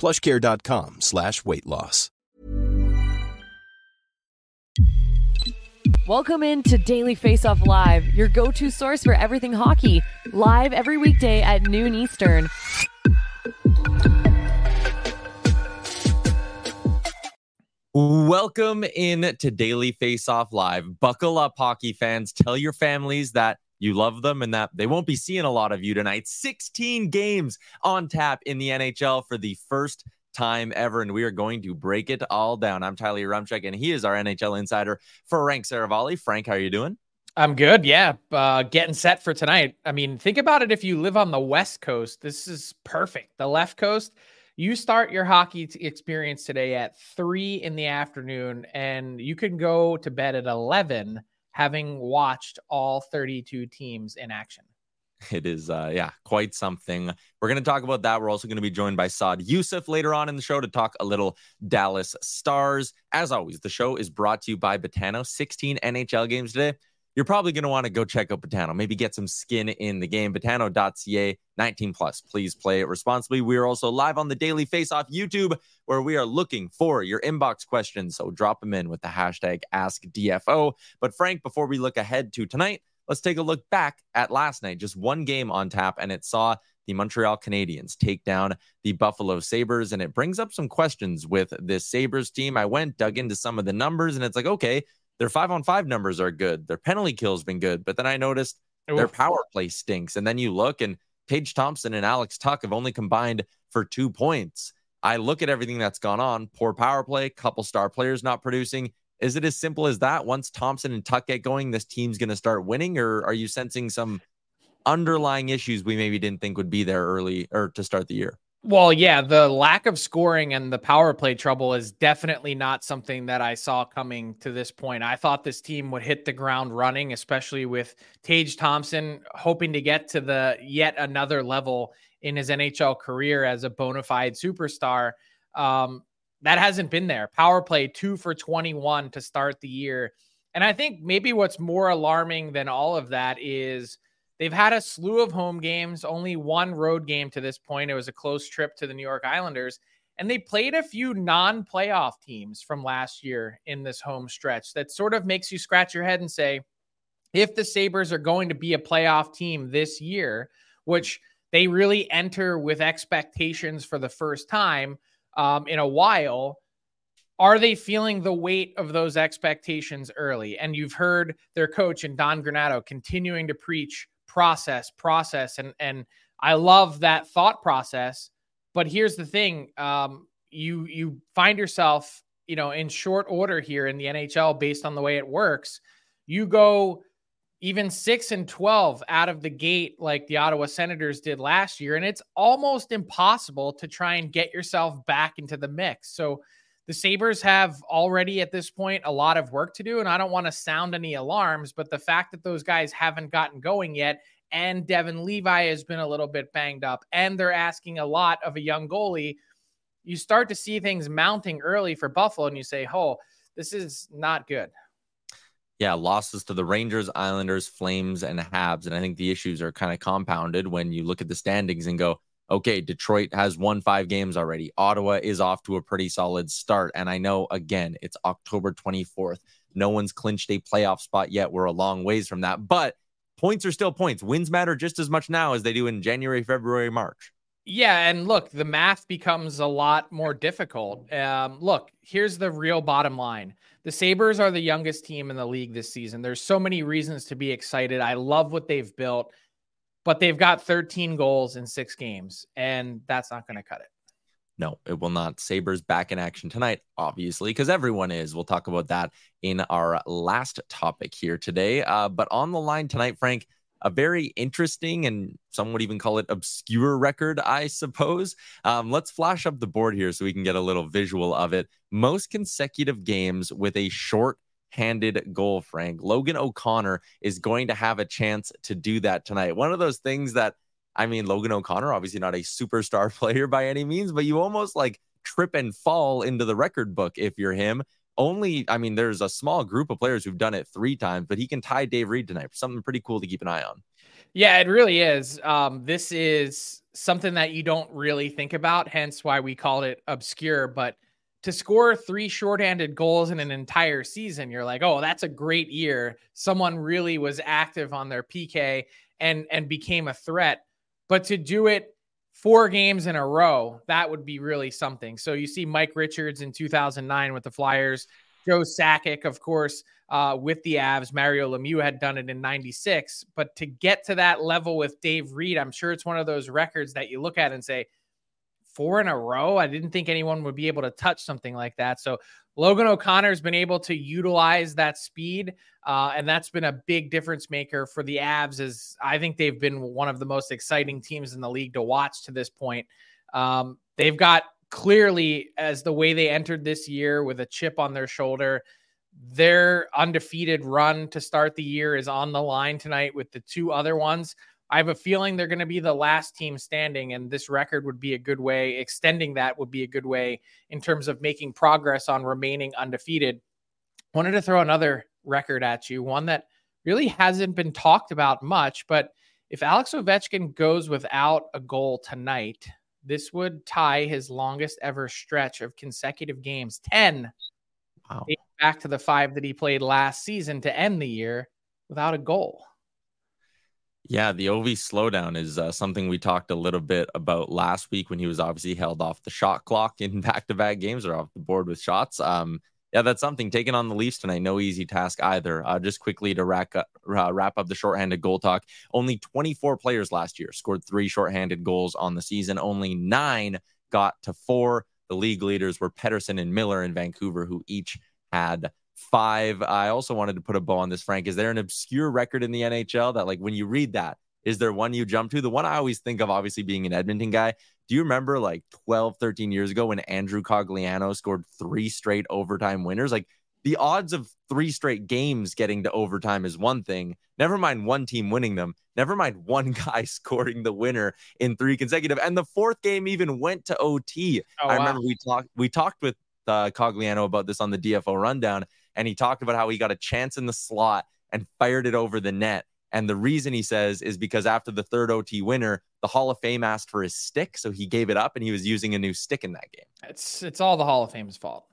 plushcare.com slash weight loss. Welcome into Daily Face Off Live, your go to source for everything hockey. Live every weekday at noon Eastern. Welcome in to Daily Face Off Live. Buckle up, hockey fans. Tell your families that you love them and that they won't be seeing a lot of you tonight. 16 games on tap in the NHL for the first time ever, and we are going to break it all down. I'm Tyler Yaremchuk, and he is our NHL insider, for Frank Seravalli. Frank, how are you doing? I'm good. Yeah. Uh, getting set for tonight. I mean, think about it if you live on the West Coast. This is perfect. The left coast, you start your hockey t- experience today at three in the afternoon, and you can go to bed at 11 having watched all 32 teams in action. It is, uh, yeah, quite something. We're going to talk about that. We're also going to be joined by Saad Yousuf later on in the show to talk a little Dallas Stars. As always, the show is brought to you by Betano. 16 NHL games today. You're probably going to want to go check out Betano, maybe get some skin in the game. Betano.ca 19 plus. Please play it responsibly. We are also live on the Daily Face Off YouTube, where we are looking for your inbox questions. So drop them in with the hashtag AskDFO. But Frank, before we look ahead to tonight, let's take a look back at last night. Just one game on tap, and it saw the Montreal Canadiens take down the Buffalo Sabres. And it brings up some questions with this Sabres team. I went, dug into some of the numbers, and it's like, okay, their five on five numbers are good. Their penalty kill's been good. But then I noticed Oof. their power play stinks. And then you look, and Tage Thompson and Alex Tuch have only combined for two points. I look at everything that's gone on poor power play, couple star players not producing. Is it as simple as that? Once Thompson and Tuch get going, this team's going to start winning, or are you sensing some underlying issues we maybe didn't think would be there early or to start the year? Well, yeah, the lack of scoring and the power play trouble is definitely not something that I saw coming to this point. I thought this team would hit the ground running, especially with Tage Thompson hoping to get to the yet another level in his NHL career as a bona fide superstar. Um, that hasn't been there. Power play two for 21 to start the year. And I think maybe what's more alarming than all of that is they've had a slew of home games, only one road game to this point. It was a close trip to the New York Islanders. And they played a few non playoff teams from last year in this home stretch that sort of makes you scratch your head and say, if the Sabres are going to be a playoff team this year, which they really enter with expectations for the first time um, in a while, are they feeling the weight of those expectations early? And you've heard their coach and Don Granato continuing to preach process, process, and and I love that thought process. But here's the thing: um, you you find yourself you know, in short order here in the NHL based on the way it works, you go even 6 and 12 out of the gate like the Ottawa Senators did last year and it's almost impossible to try and get yourself back into the mix. So the Sabres have already at this point a lot of work to do and I don't want to sound any alarms, but the fact that those guys haven't gotten going yet and Devon Levi has been a little bit banged up and they're asking a lot of a young goalie, you start to see things mounting early for Buffalo and you say, "Oh, this is not good." yeah, losses to the Rangers, Islanders, Flames, and Habs. And I think the issues are kind of compounded when you look at the standings and go, okay, Detroit has won five games already. Ottawa is off to a pretty solid start. And I know, again, it's October 24th. No one's clinched a playoff spot yet. We're a long ways from that. But points are still points. Wins matter just as much now as they do in January, February, March. Yeah, and look, the math becomes a lot more difficult. Um, look, here's the real bottom line. The Sabres are the youngest team in the league this season. There's so many reasons to be excited. I love what they've built, but they've got 13 goals in six games, and that's not going to cut it. No, it will not. Sabres back in action tonight, obviously, because everyone is. We'll talk about that in our last topic here today. Uh, but on the line tonight, Frank, a very interesting and some would even call it obscure record, I suppose. Um, let's flash up the board here so we can get a little visual of it. Most consecutive games with a short handed goal, Frank. Logan O'Connor is going to have a chance to do that tonight. One of those things that, I mean, Logan O'Connor, obviously not a superstar player by any means, but you almost like trip and fall into the record book if you're him only, I mean, there's a small group of players who've done it three times, but he can tie Dave Reid tonight. Something pretty cool to keep an eye on. Yeah, it really is. Um, this is something that you don't really think about, hence why we called it obscure. But to score three shorthanded goals in an entire season, you're like, oh, that's a great year. Someone really was active on their PK and and became a threat. But to do it four games in a row, that would be really something. So you see Mike Richards in 2009 with the Flyers, Joe Sakic, of course, uh, with the Avs. Mario Lemieux had done it in 96. But to get to that level with Dave Reid, I'm sure it's one of those records that you look at and say, four in a row. I didn't think anyone would be able to touch something like that. So Logan O'Connor's been able to utilize that speed, uh, and that's been a big difference maker for the Avs. As I think they've been one of the most exciting teams in the league to watch to this point. Um, they've got clearly as the way they entered this year with a chip on their shoulder. Their undefeated run to start the year is on the line tonight with the two other ones. I have a feeling they're going to be the last team standing, and this record would be a good way. Extending that would be a good way in terms of making progress on remaining undefeated. Wanted to throw another record at you, one that really hasn't been talked about much, but if Alex Ovechkin goes without a goal tonight, this would tie his longest ever stretch of consecutive games 10 wow. back to the five that he played last season to end the year without a goal. Yeah, the OV slowdown is uh, something we talked a little bit about last week when he was obviously held off the shot clock in back to back games or off the board with shots. Um, yeah, that's something taking on the Leafs tonight. No easy task either. Uh, just quickly to rack up, uh, wrap up the shorthanded goal talk. Only 24 players last year scored three shorthanded goals on the season. Only nine got to four. The league leaders were Pettersson and Miller in Vancouver, who each had five. I also wanted to put a bow on this, Frank. Is there an obscure record in the NHL that, like, when you read that, is there one you jump to? The one I always think of, obviously, being an Edmonton guy. Do you remember like 12, 13 years ago when Andrew Cogliano scored three straight overtime winners? Like, the odds of three straight games getting to overtime is one thing. Never mind one team winning them. Never mind one guy scoring the winner in three consecutive. And the fourth game even went to OT. Oh, I remember we talked we talked with uh, Cogliano about this on the DFO rundown, and he talked about how he got a chance in the slot and fired it over the net. And the reason he says is because after the third OT winner, the Hall of Fame asked for his stick, so he gave it up, and he was using a new stick in that game. It's it's all the Hall of Fame's fault.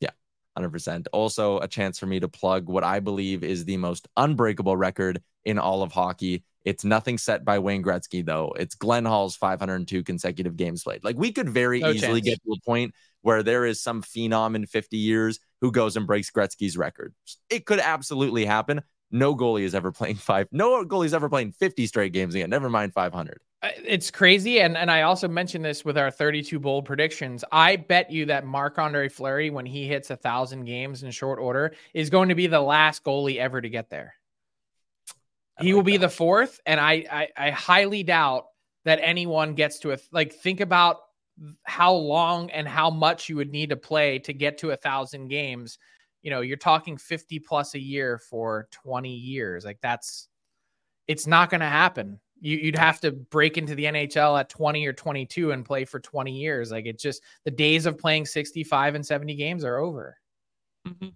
Yeah, hundred percent. Also, a chance for me to plug what I believe is the most unbreakable record in all of hockey. It's nothing set by Wayne Gretzky, though. It's Glenn Hall's 502 consecutive games played. Like we could very no easily chance. get to a point where there is some phenom in 50 years who goes and breaks Gretzky's record. It could absolutely happen. No goalie is ever playing five. No goalie is ever playing 50 straight games again. Never mind 500. It's crazy. And and I also mentioned this with our 32 bold predictions. I bet you that Marc Andre Fleury, when he hits a thousand games in short order, is going to be the last goalie ever to get there. he like will be the fourth. And I, I I highly doubt that anyone gets to a like think about how long and how much you would need to play to get to a thousand games. You know, you're talking 50 plus a year for 20 years. Like that's it's not going to happen. You, would have to break into the NHL at 20 or 22 and play for 20 years. Like it's just the days of playing 65 and 70 games are over. Mm-hmm.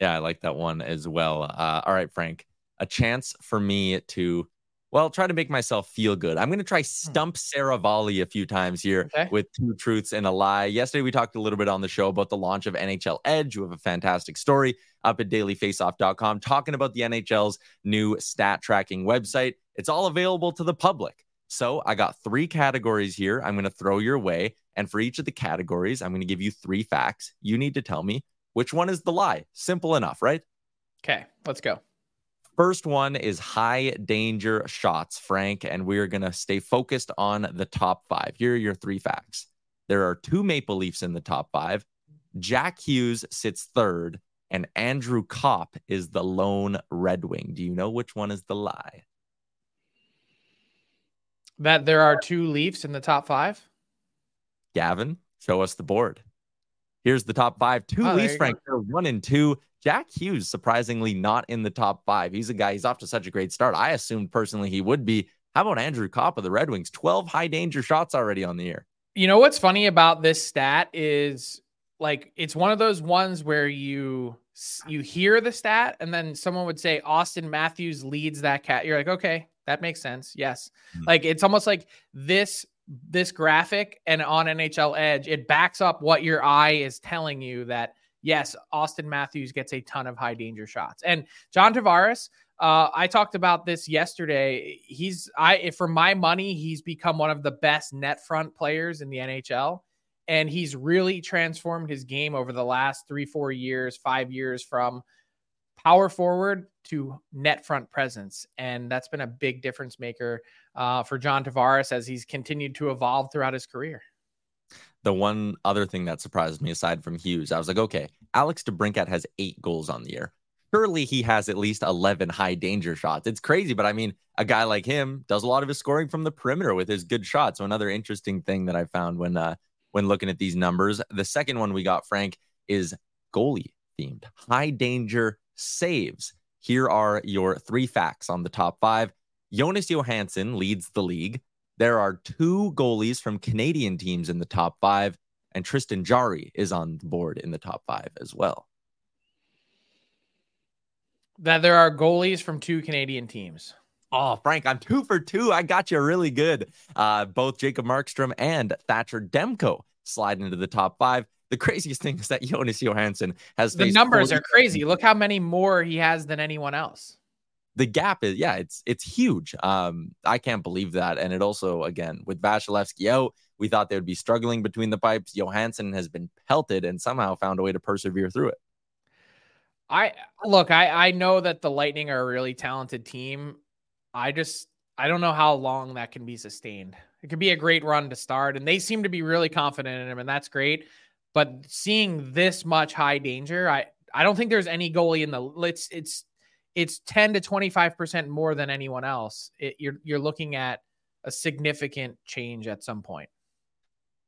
Yeah, I like that one as well. Uh, all right, Frank, a chance for me to well, try to make myself feel good. I'm going to try hmm. stump Sarah Seravalli a few times here okay. with two truths and a lie. Yesterday, we talked a little bit on the show about the launch of NHL Edge. You have a fantastic story up at dailyfaceoff.com talking about the NHL's new stat tracking website. It's all available to the public. So I got three categories here I'm going to throw your way. And for each of the categories, I'm going to give you three facts. You need to tell me which one is the lie. Simple enough, right? Okay, let's go. First one is high danger shots, Frank, and we're going to stay focused on the top five. Here are your three facts. There are two Maple Leafs in the top five. Jack Hughes sits third, and Andrew Copp is the lone Red Wing. Do you know which one is the lie? That there are two Leafs in the top five? Gavin, show us the board. Here's the top five. Two oh, Leafs, Frank. They're one and two. Jack Hughes, surprisingly, not in the top five. He's a guy, he's off to such a great start. I assumed personally he would be. How about Andrew Copp of the Red Wings? 12 high danger shots already on the year. You know what's funny about this stat is like it's one of those ones where you you hear the stat and then someone would say Auston Matthews leads that cat. You're like, okay, that makes sense. Yes. Mm-hmm. Like it's almost like this this graphic and on NHL Edge, it backs up what your eye is telling you that yes, Auston Matthews gets a ton of high danger shots. And John Tavares, uh, I talked about this yesterday. He's I for my money, he's become one of the best net front players in the NHL. And he's really transformed his game over the last three, four years, five years from power forward to net front presence. And that's been a big difference maker uh, for John Tavares as he's continued to evolve throughout his career the one other thing that surprised me aside from Hughes, I was like, okay, Alex DeBrincat has eight goals on the year. Surely he has at least 11 high danger shots. It's crazy, but I mean, a guy like him does a lot of his scoring from the perimeter with his good shots. So another interesting thing that I found when uh when looking at these numbers. The second one we got, Frank, is goalie themed. High danger saves. Here are your three facts on the top five. Jonas Johansson leads the league there are two goalies from Canadian teams in the top five, and Tristan Jarry is on the board in the top five as well. That there are goalies from two Canadian teams. Oh, Frank, I'm two for two. I got you really good. Uh, both Jacob Markstrom and Thatcher Demko slide into the top five. The craziest thing is that Jonas Johansson has the numbers 40- are crazy. Look how many more he has than anyone else the gap is yeah, it's it's huge. Um, I can't believe that. And it also again with Vasilevskiy out, we thought they would be struggling between the pipes. Johansson has been pelted and somehow found a way to persevere through it. I look, I I know that the Lightning are a really talented team. I just I don't know how long that can be sustained. It could be a great run to start, and they seem to be really confident in him, and that's great. But seeing this much high danger, I I don't think there's any goalie in the let's it's it's 10 to 25% more than anyone else. It, you're you're looking at a significant change at some point.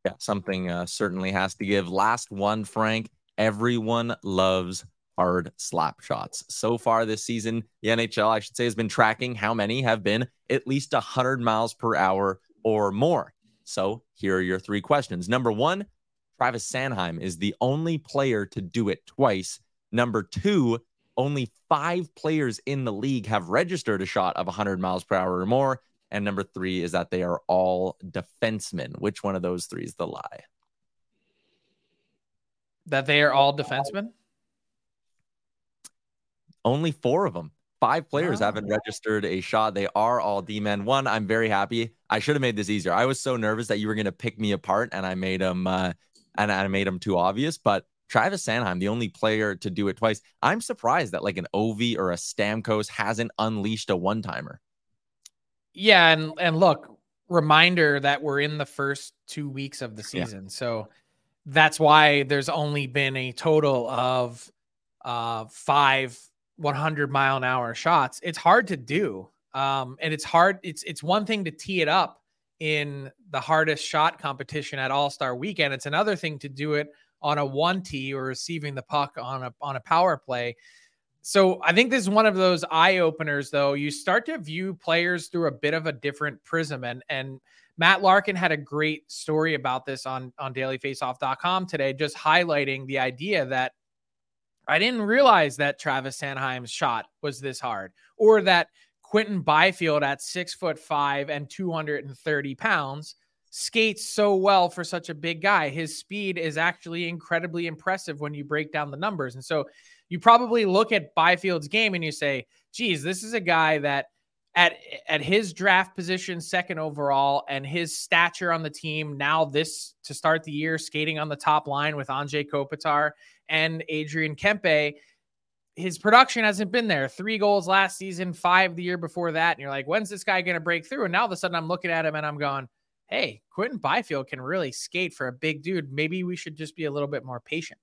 Yeah, something uh, certainly has to give. Last one, Frank. Everyone loves hard slap shots. So far this season, the NHL, I should say, has been tracking how many have been at least 100 miles per hour or more. So here are your three questions. Number one, Travis Sanheim is the only player to do it twice. Number two, only five players in the league have registered a shot of 100 miles per hour or more. And number three is that they are all defensemen. Which one of those three is the lie? That they are all defensemen? Only four of them. Five players oh. haven't registered a shot. They are all D men. One, I'm very happy. I should have made this easier. I was so nervous that you were going to pick me apart, and I made them, uh, and I made them too obvious. But Travis Sanheim, the only player to do it twice. I'm surprised that like an Ovi or a Stamkos hasn't unleashed a one timer. Yeah, and and look, reminder that we're in the first two weeks of the season. Yeah. So that's why there's only been a total of uh, five 100 mile an hour shots. It's hard to do. Um, and it's hard. It's, it's one thing to tee it up in the hardest shot competition at All Star weekend. It's another thing to do it on a one tee or receiving the puck on a, on a power play. So I think this is one of those eye openers, though. You start to view players through a bit of a different prism, and and Matt Larkin had a great story about this on on DailyFaceoff.com today, just highlighting the idea that I didn't realize that Travis Sanheim's shot was this hard, or that Quinton Byfield at six foot five and 230 pounds skates so well for such a big guy. His speed is actually incredibly impressive when you break down the numbers, and so you probably look at Byfield's game and you say, geez, this is a guy that at at his draft position, second overall, and his stature on the team now this to start the year, skating on the top line with Anze Kopitar and Adrian Kempe. His production hasn't been there. Three goals last season, five the year before that. And you're like, when's this guy going to break through? And now all of a sudden I'm looking at him and I'm going, hey, Quinton Byfield can really skate for a big dude. Maybe we should just be a little bit more patient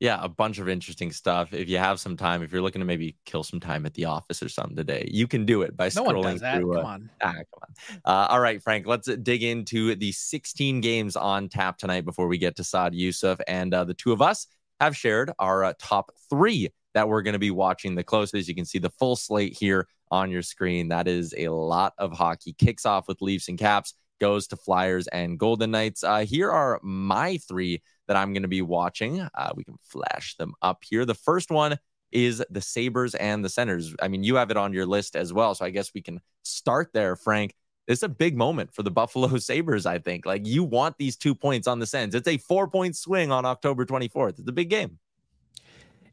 yeah, a bunch of interesting stuff. If you have some time, if you're looking to maybe kill some time at the office or something today, you can do it by no scrolling through. Come on. Ah, come on. Uh, all right, Frank, let's dig into the 16 games on tap tonight before we get to Saad Yousuf. And uh, the two of us have shared our uh, top three that we're going to be watching the closest. You can see the full slate here on your screen. That is a lot of hockey. Kicks off with Leafs and Caps, goes to Flyers and Golden Knights. Uh, here are my three that I'm going to be watching. Uh, we can flash them up here. The first one is the Sabres and the Senators. I mean, you have it on your list as well. So I guess we can start there, Frank. It's a big moment for the Buffalo Sabres, I think. Like, you want these two points on the Sens. It's a four point swing on October 24th. It's a big game.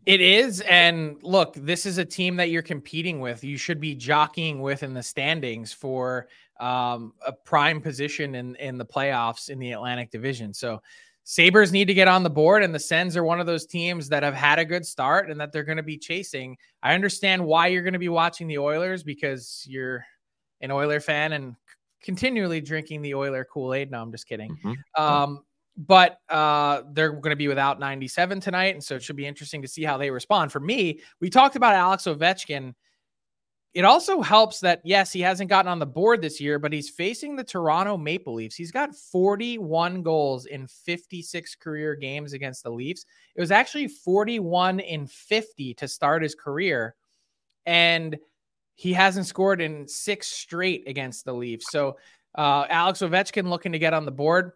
It is. And look, this is a team that you're competing with. You should be jockeying with in the standings for um, a prime position in, in the playoffs in the Atlantic Division. So Sabres need to get on the board, and the Sens are one of those teams that have had a good start and that they're going to be chasing. I understand why you're going to be watching the Oilers because you're an Oiler fan and continually drinking the Oiler Kool Aid. No, I'm just kidding. Mm-hmm. Um, but uh, they're going to be without 97 tonight, and so it should be interesting to see how they respond. For me, we talked about Alex Ovechkin it also helps that, yes, he hasn't gotten on the board this year, but he's facing the Toronto Maple Leafs. He's got 41 goals in 56 career games against the Leafs. It was actually 41 in 50 to start his career. And he hasn't scored in six straight against the Leafs. So, uh, Alex Ovechkin looking to get on the board.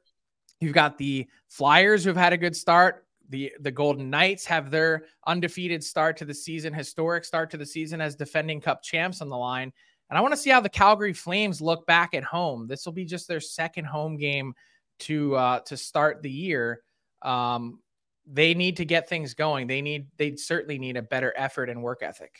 You've got the Flyers who've had a good start the the Golden Knights have their undefeated start to the season, historic start to the season as defending Cup champs on the line. And I want to see how the Calgary Flames look back at home. This will be just their second home game to uh, to start the year. Um, they need to get things going. They need they certainly need a better effort and work ethic.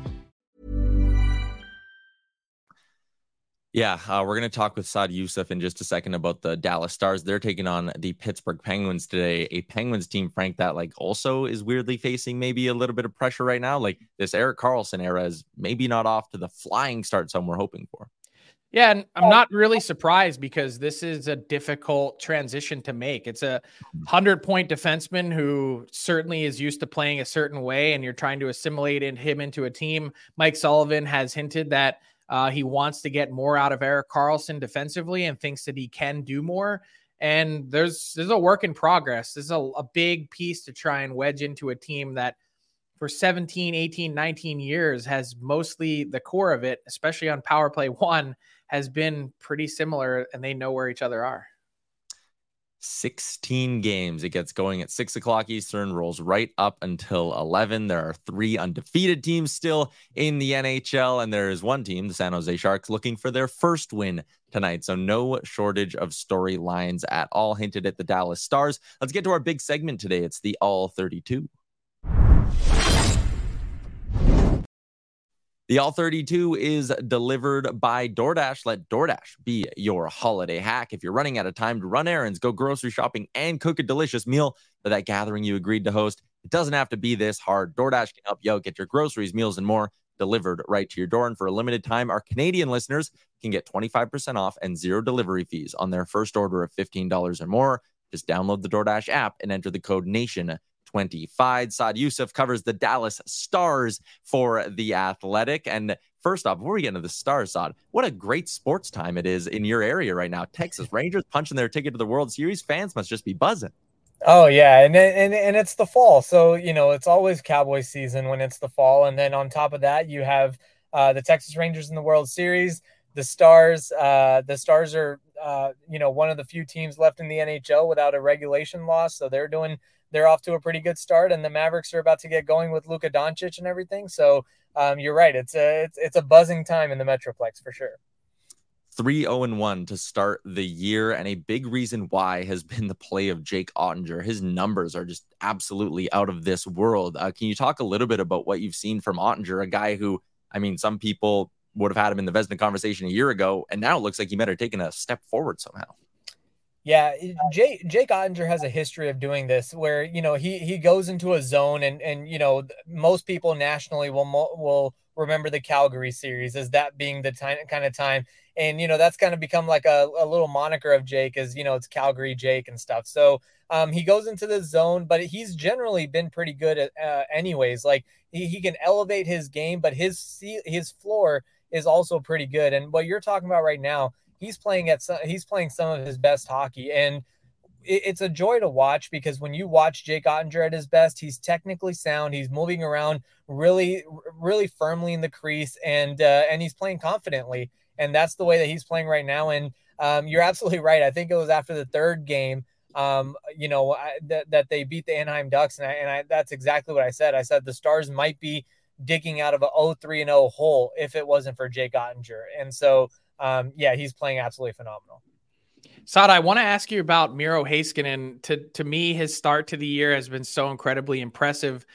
Yeah, uh, we're going to talk with Saad Yousuf in just a second about the Dallas Stars. They're taking on the Pittsburgh Penguins today. A Penguins team, Frank, that like also is weirdly facing maybe a little bit of pressure right now. Like this Erik Karlsson era is maybe not off to the flying start some we're hoping for. Yeah, and I'm not really surprised because this is a difficult transition to make. It's a hundred point defenseman who certainly is used to playing a certain way, and you're trying to assimilate him into a team. Mike Sullivan has hinted that uh, he wants to get more out of Erik Karlsson defensively and thinks that he can do more. And there's there's a work in progress. This is a, a big piece to try and wedge into a team that for 17, 18, 19 years has mostly the core of it, especially on power play one, has been pretty similar and they know where each other are. 16 games. It gets going at six o'clock Eastern, rolls right up until 11. There are three undefeated teams still in the NHL, and there is one team, the San Jose Sharks, looking for their first win tonight. So, no shortage of storylines at all hinted at the Dallas Stars. Let's get to our big segment today. It's the All 32. The All 32 is delivered by DoorDash. Let DoorDash be your holiday hack. If you're running out of time to run errands, go grocery shopping, and cook a delicious meal for that gathering you agreed to host, it doesn't have to be this hard. DoorDash can help you get your groceries, meals, and more delivered right to your door. And for a limited time, our Canadian listeners can get 25% off and zero delivery fees on their first order of $15 or more. Just download the DoorDash app and enter the code NATION 25. Saad Yousuf covers the Dallas Stars for The Athletic. And first off, before we get into the Stars, Saad, what a great sports time it is in your area right now. Texas Rangers punching their ticket to the World Series. Fans must just be buzzing. Oh yeah, and and and it's the fall, so you know it's always Cowboy season when it's the fall, and then on top of that, you have uh, the Texas Rangers in the World Series. The Stars, uh, the Stars are, uh, you know, one of the few teams left in the NHL without a regulation loss, so they're doing they're off to a pretty good start, and the Mavericks are about to get going with Luka Doncic and everything. So um, you're right; it's a it's, it's a buzzing time in the Metroplex for sure. 3 0 1 to start the year. And a big reason why has been the play of Jake Oettinger. His numbers are just absolutely out of this world. Uh, can you talk a little bit about what you've seen from Oettinger, a guy who, I mean, some people would have had him in the Vezina conversation a year ago, and now it looks like he might have taken a step forward somehow. Yeah, Jake Jake Oettinger has a history of doing this, where you know he he goes into a zone, and and you know most people nationally will will remember the Calgary series as that being the time kind of time, and you know that's kind of become like a, a little moniker of Jake, as you know it's Calgary Jake and stuff. So um, he goes into the zone, but he's generally been pretty good at uh, anyways. Like he, he can elevate his game, but his his floor is also pretty good. And what you're talking about right now he's playing at some, he's playing some of his best hockey and it, it's a joy to watch because when you watch Jake Oettinger at his best, he's technically sound. He's moving around really, really firmly in the crease, and uh, and he's playing confidently. And that's the way that he's playing right now. And um, you're absolutely right. I think it was after the third game, um, you know, I, that that they beat the Anaheim Ducks, and I, and I, that's exactly what I said. I said the Stars might be digging out of a 3 and 0 hole if it wasn't for Jake Oettinger. And so um, yeah, he's playing absolutely phenomenal. Saad, I want to ask you about Miro Heiskanen. To to me, his start to the year has been so incredibly impressive.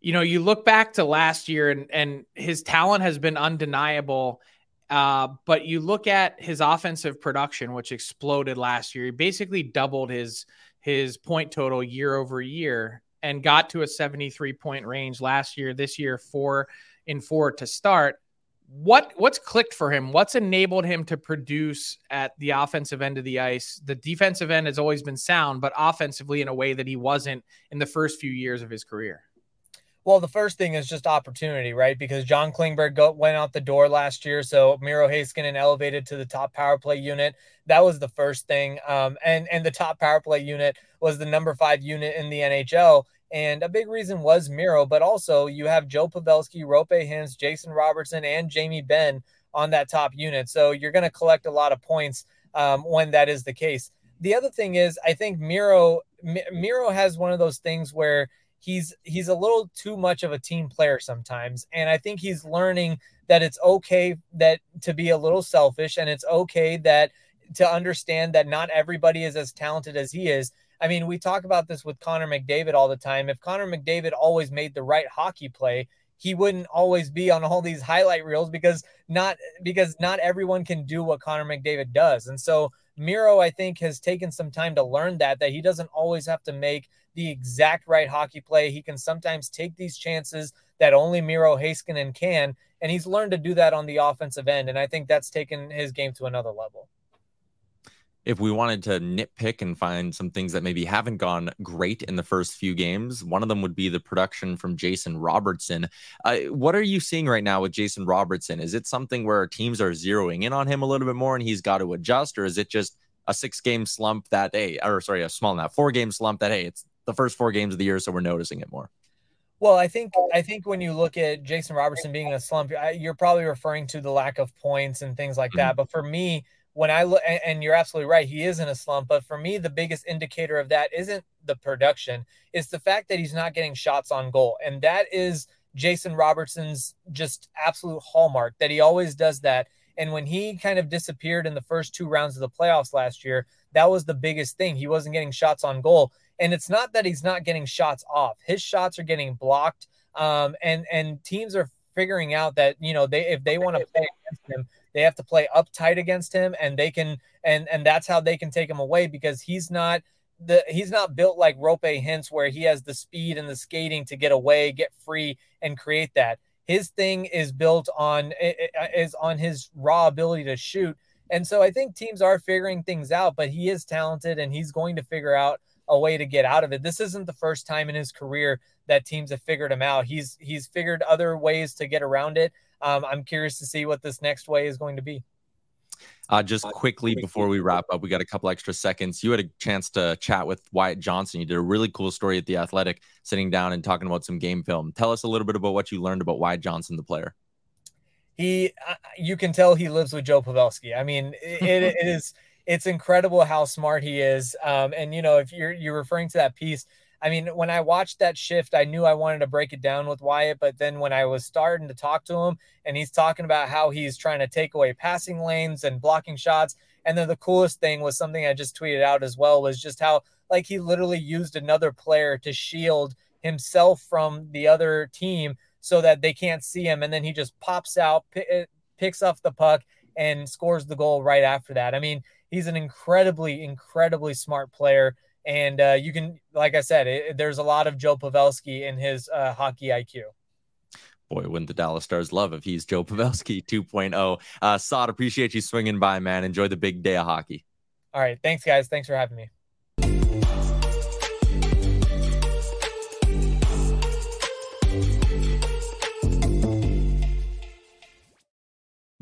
You know, you look back to last year, and and his talent has been undeniable. Uh, but you look at his offensive production, which exploded last year. He basically doubled his his point total year over year and got to a 73 point range last year. This year, four in four to start what what's clicked for him? What's enabled him to produce at the offensive end of the ice? The defensive end has always been sound, but offensively in a way that he wasn't in the first few years of his career. Well, the first thing is just opportunity, right? Because John Klingberg go, went out the door last year, so Miro Heiskanen elevated to the top power play unit. That was the first thing, um, and and the top power play unit was the number five unit in the NHL. And a big reason was Miro, but also you have Joe Pavelski, Roope Hintz, Jason Robertson, and Jamie Benn on that top unit. So you're going to collect a lot of points um, when that is the case. The other thing is, I think Miro Miro has one of those things where he's he's a little too much of a team player sometimes, and I think he's learning that it's okay that to be a little selfish, and it's okay that to understand that not everybody is as talented as he is I mean, we talk about this with Connor McDavid all the time. If Connor McDavid always made the right hockey play, he wouldn't always be on all these highlight reels because not because not everyone can do what Connor McDavid does. And so Miro, I think, has taken some time to learn that that he doesn't always have to make the exact right hockey play. He can sometimes take these chances that only Miro Heiskanen can, and he's learned to do that on the offensive end. And I think that's taken his game to another level if we wanted to nitpick and find some things that maybe haven't gone great in the first few games, one of them would be the production from Jason Robertson. Uh, what are you seeing right now with Jason Robertson? Is it something where teams are zeroing in on him a little bit more and he's got to adjust, or is it just a six game slump that, hey, or sorry, a small, not four game slump that, hey, it's the first four games of the year, so we're noticing it more? Well, I think I think when you look at Jason Robertson being in a slump, you're probably referring to the lack of points and things like that. Mm-hmm. But for me, when I look, and you're absolutely right, he is in a slump. But for me, the biggest indicator of that isn't the production, it's the fact that he's not getting shots on goal. And that is Jason Robertson's just absolute hallmark that he always does that. And when he kind of disappeared in the first two rounds of the playoffs last year, that was the biggest thing. He wasn't getting shots on goal. And it's not that he's not getting shots off. His shots are getting blocked. Um, and and teams are figuring out that, you know, they if they want to play against him, they have to play uptight against him, and they can and and that's how they can take him away because he's not the he's not built like Roope Hintz where he has the speed and the skating to get away, get free, and create that. His thing is built on uh, is on his raw ability to shoot. And so I think teams are figuring things out, but he is talented and he's going to figure out a way to get out of it. This isn't the first time in his career that teams have figured him out. He's he's figured other ways to get around it um, I'm curious to see what this next way is going to be. Uh, just quickly before we wrap up, we got a couple extra seconds. You had a chance to chat with Wyatt Johnston. You did a really cool story at the Athletic, sitting down and talking about some game film. Tell us a little bit about what you learned about Wyatt Johnston, the player. He, uh, you can tell he lives with Joe Pavelski. I mean, it, it is, it's incredible how smart he is. Um, and you know, if you're you're referring to that piece, I mean, when I watched that shift, I knew I wanted to break it down with Wyatt, but then when I was starting to talk to him and he's talking about how he's trying to take away passing lanes and blocking shots, and then the coolest thing was something I just tweeted out as well was just how like he literally used another player to shield himself from the other team so that they can't see him and then he just pops out, p- eh, picks up the puck and scores the goal right after that. I mean, he's an incredibly incredibly smart player and uh, you can, like I said, it, there's a lot of Joe Pavelski in his uh, hockey IQ. Boy, wouldn't the Dallas Stars love if he's Joe Pavelski 2.0. Uh, Saad, appreciate you swinging by, man. Enjoy the big day of hockey. All right. Thanks, guys. Thanks for having me.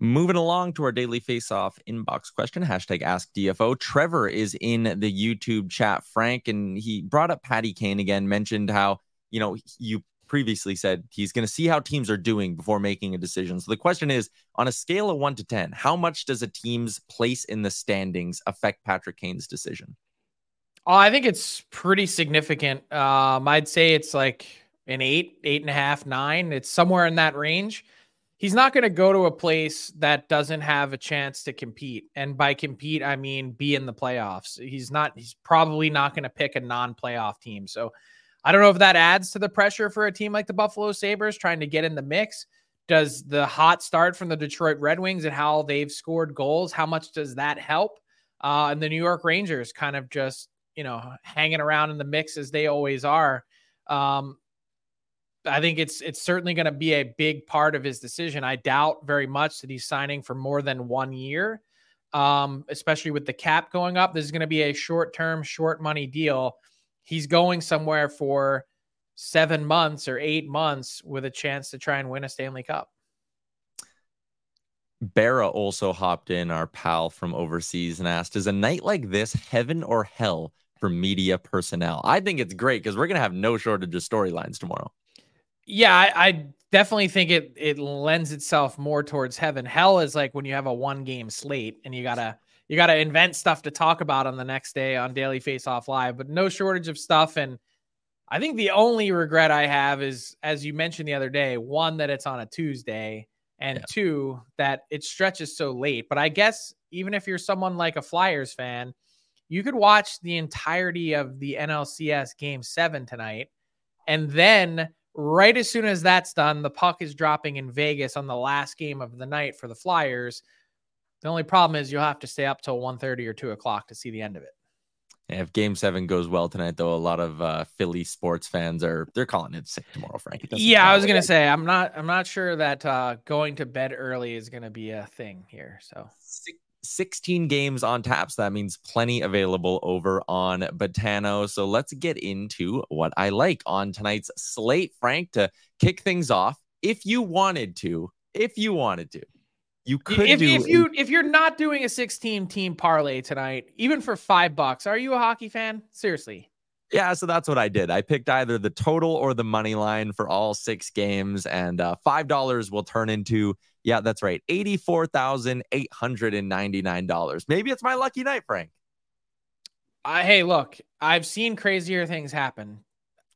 Moving along to our daily face-off inbox question, hashtag ask DFO. Trevor is in the YouTube chat, Frank, and he brought up Patty Kane again, mentioned how, you know, you previously said he's going to see how teams are doing before making a decision. So the question is on a scale of one to 10, how much does a team's place in the standings affect Patrick Kane's decision? Oh, I think it's pretty significant. Um, I'd say it's like an eight, eight and a half, nine. It's somewhere in that range he's not going to go to a place that doesn't have a chance to compete. And by compete, I mean be in the playoffs. He's not, he's probably not going to pick a non playoff team. So I don't know if that adds to the pressure for a team like the Buffalo Sabres trying to get in the mix. Does the hot start from the Detroit Red Wings and how they've scored goals, how much does that help? Uh, and the New York Rangers kind of just, you know, hanging around in the mix as they always are. Um, I think it's it's certainly going to be a big part of his decision. I doubt very much that he's signing for more than one year, um, especially with the cap going up. This is going to be a short term, short money deal. He's going somewhere for seven months or eight months with a chance to try and win a Stanley Cup. Barra also hopped in, our pal from overseas, and asked, Is a night like this heaven or hell for media personnel? I think it's great because we're going to have no shortage of storylines tomorrow. Yeah, I, I, definitely think it it lends itself more towards heaven. Hell is like when you have a one game slate and you gotta you gotta invent stuff to talk about on the next day on Daily Face Off Live, but no shortage of stuff. And I think the only regret I have is, as you mentioned the other day, one that it's on a Tuesday, and yeah. two that it stretches so late. But I guess even if you're someone like a Flyers fan, you could watch the entirety of the NLCS Game Seven tonight, and then Right as soon as that's done, the puck is dropping in Vegas on the last game of the night for the Flyers. The only problem is you'll have to stay up till 1.30 or 2 o'clock to see the end of it. If Game Seven goes well tonight, though, a lot of uh, Philly sports fans are they're calling it sick tomorrow. Frank. Yeah, I was gonna say I'm not I'm not sure that uh, going to bed early is gonna be a thing here. So 16 games on tap. So that means plenty available over on Betano. So let's get into what I like on tonight's slate, Frank, to kick things off. If you wanted to, if you wanted to, you could if, do if you if you're not doing a 16 team parlay tonight, even for five bucks, are you a hockey fan? Seriously. Yeah, so that's what I did. I picked either the total or the money line for all six games, and uh, five dollars will turn into yeah, that's right, eighty-four thousand eight hundred and ninety-nine dollars. Maybe it's my lucky night, Frank. Uh, hey, look, I've seen crazier things happen.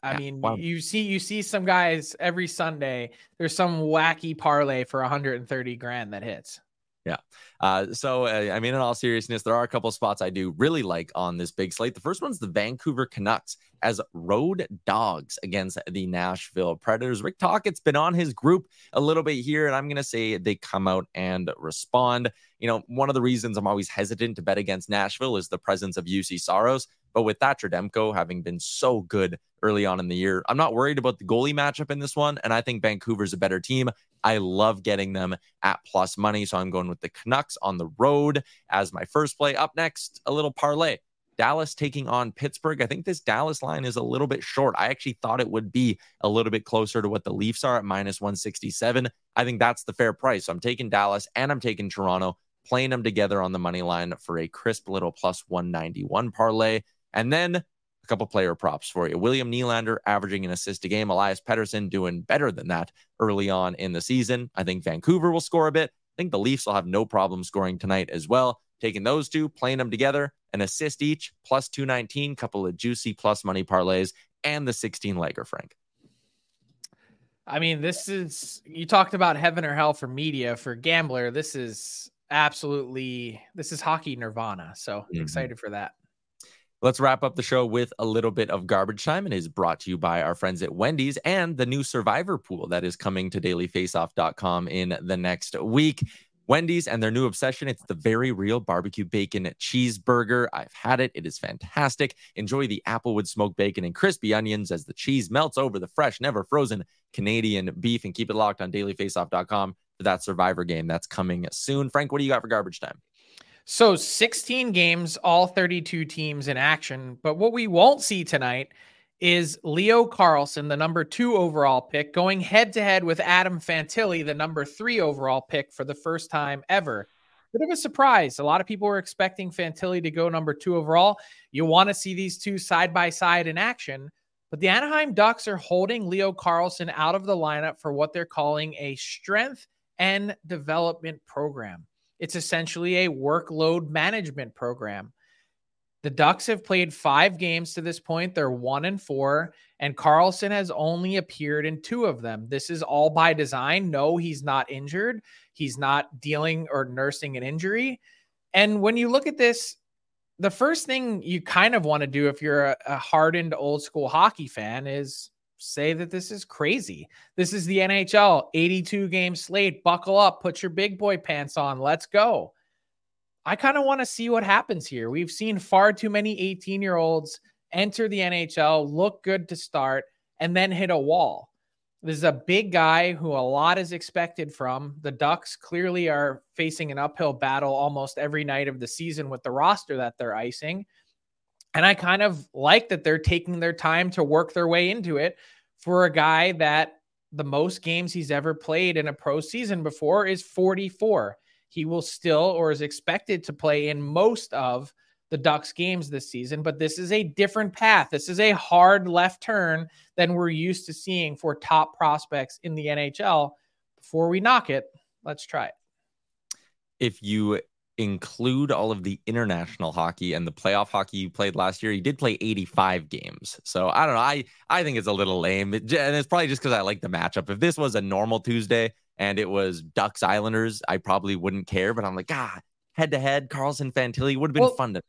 I yeah, mean, wow. you see, you see some guys every Sunday. There's some wacky parlay for 130 grand that hits. Yeah. Uh, so, uh, I mean, in all seriousness, there are a couple spots I do really like on this big slate. The first one's the Vancouver Canucks as road dogs against the Nashville Predators. Rick Tocchet's been on his group a little bit here, and I'm going to say they come out and respond. You know, one of the reasons I'm always hesitant to bet against Nashville is the presence of Juuse Saros. But with Thatcher Demko having been so good early on in the year, I'm not worried about the goalie matchup in this one. And I think Vancouver's a better team. I love getting them at plus money. So I'm going with the Canucks on the road as my first play. Up next, a little parlay. Dallas taking on Pittsburgh. I think this Dallas line is a little bit short. I actually thought it would be a little bit closer to what the Leafs are at minus 167. I think that's the fair price. So I'm taking Dallas and I'm taking Toronto, playing them together on the money line for a crisp little plus 191 parlay. And then a couple player props for you. William Nylander averaging an assist a game. Elias Pettersson doing better than that early on in the season. I think Vancouver will score a bit. I think the Leafs will have no problem scoring tonight as well. Taking those two, playing them together, an assist each, plus 219, couple of juicy plus money parlays, and the 16 legger, Frank. I mean, this is you talked about heaven or hell for media for gambler. This is absolutely this is hockey nirvana. So mm-hmm. excited for that. Let's wrap up the show with a little bit of garbage time. and is brought to you by our friends at Wendy's and the new Survivor pool that is coming to dailyfaceoff.com in the next week. Wendy's and their new obsession, it's the very real barbecue bacon cheeseburger. I've had it. It is fantastic. Enjoy the applewood smoked bacon and crispy onions as the cheese melts over the fresh, never frozen Canadian beef. And keep it locked on dailyfaceoff.com for that Survivor game that's coming soon. Frank, what do you got for garbage time? So 16 games, all 32 teams in action. But what we won't see tonight is Leo Carlsson, the number two overall pick, going head to head with Adam Fantilli, the number three overall pick for the first time ever. Bit of a surprise. A lot of people were expecting Fantilli to go number two overall. You want to see these two side by side in action. But the Anaheim Ducks are holding Leo Carlsson out of the lineup for what they're calling a strength and development program. It's essentially a workload management program. The Ducks have played five games to this point. They're one and four, and Carlsson has only appeared in two of them. This is all by design. No, he's not injured. He's not dealing or nursing an injury. And when you look at this, the first thing you kind of want to do if you're a, a hardened old school hockey fan is say that this is crazy. This is the NHL 82 game slate. Buckle up, put your big boy pants on. Let's go. I kind of want to see what happens here. We've seen far too many 18 year olds enter the NHL, look good to start, and then hit a wall. This is a big guy who a lot is expected from. The Ducks clearly are facing an uphill battle almost every night of the season with the roster that they're icing. And I kind of like that they're taking their time to work their way into it for a guy that the most games he's ever played in a pro season before is 44. He will still or is expected to play in most of the Ducks games this season, but this is a different path. This is a hard left turn than we're used to seeing for top prospects in the NHL. Before we knock it, let's try it. If you include all of the international hockey and the playoff hockey you played last year, he did play 85 games. So I don't know. I, I think it's a little lame. It, and it's probably just because I like the matchup. If this was a normal Tuesday and it was Ducks Islanders, I probably wouldn't care. But I'm like, ah, head to head, Carlsson Fantilli would have been well, fun to.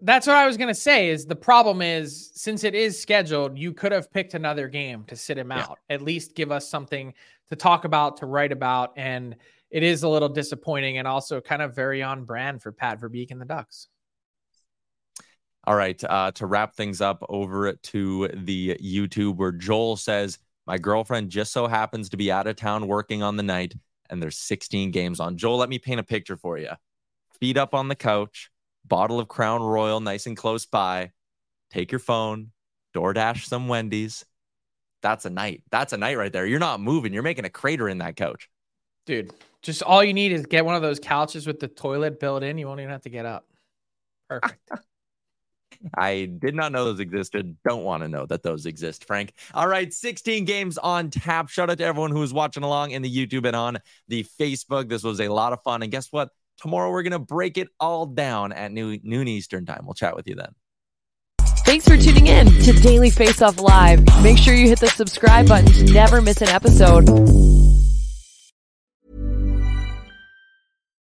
That's what I was gonna say. Is the problem is since it is scheduled, you could have picked another game to sit him yeah. out. At least give us something to talk about, to write about, and it is a little disappointing and also kind of very on brand for Pat Verbeek and the Ducks. All right, uh, to wrap things up over to the YouTube where Joel says, My girlfriend just so happens to be out of town working on the night, and there's 16 games on. Joel, let me paint a picture for you. Feet up on the couch, bottle of Crown Royal nice and close by. Take your phone, DoorDash some Wendy's. That's a night. That's a night right there. You're not moving. You're making a crater in that couch. Dude, just all you need is get one of those couches with the toilet built in. You won't even have to get up. Perfect. I did not know those existed. Don't want to know that those exist, Frank. All right, 16 games on tap. Shout out to everyone who is watching along in the YouTube and on the Facebook. This was a lot of fun. And guess what? Tomorrow we're going to break it all down at noon, noon Eastern time. We'll chat with you then. Thanks for tuning in to Daily Face Off Live. Make sure you hit the subscribe button to never miss an episode.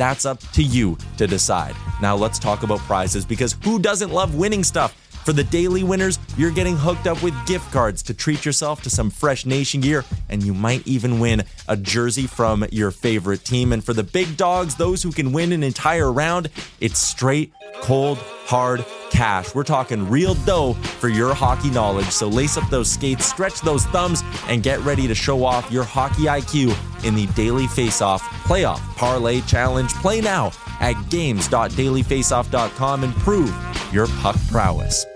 That's up to you to decide. Now let's talk about prizes because who doesn't love winning stuff? For the daily winners, you're getting hooked up with gift cards to treat yourself to some fresh nation gear, and you might even win a jersey from your favorite team. And for the big dogs, those who can win an entire round, it's straight, cold, hard cash. We're talking real dough for your hockey knowledge. So lace up those skates, stretch those thumbs, and get ready to show off your hockey IQ in the Daily Faceoff Playoff Parlay Challenge. Play now at games.dailyfaceoff.com and prove your puck prowess.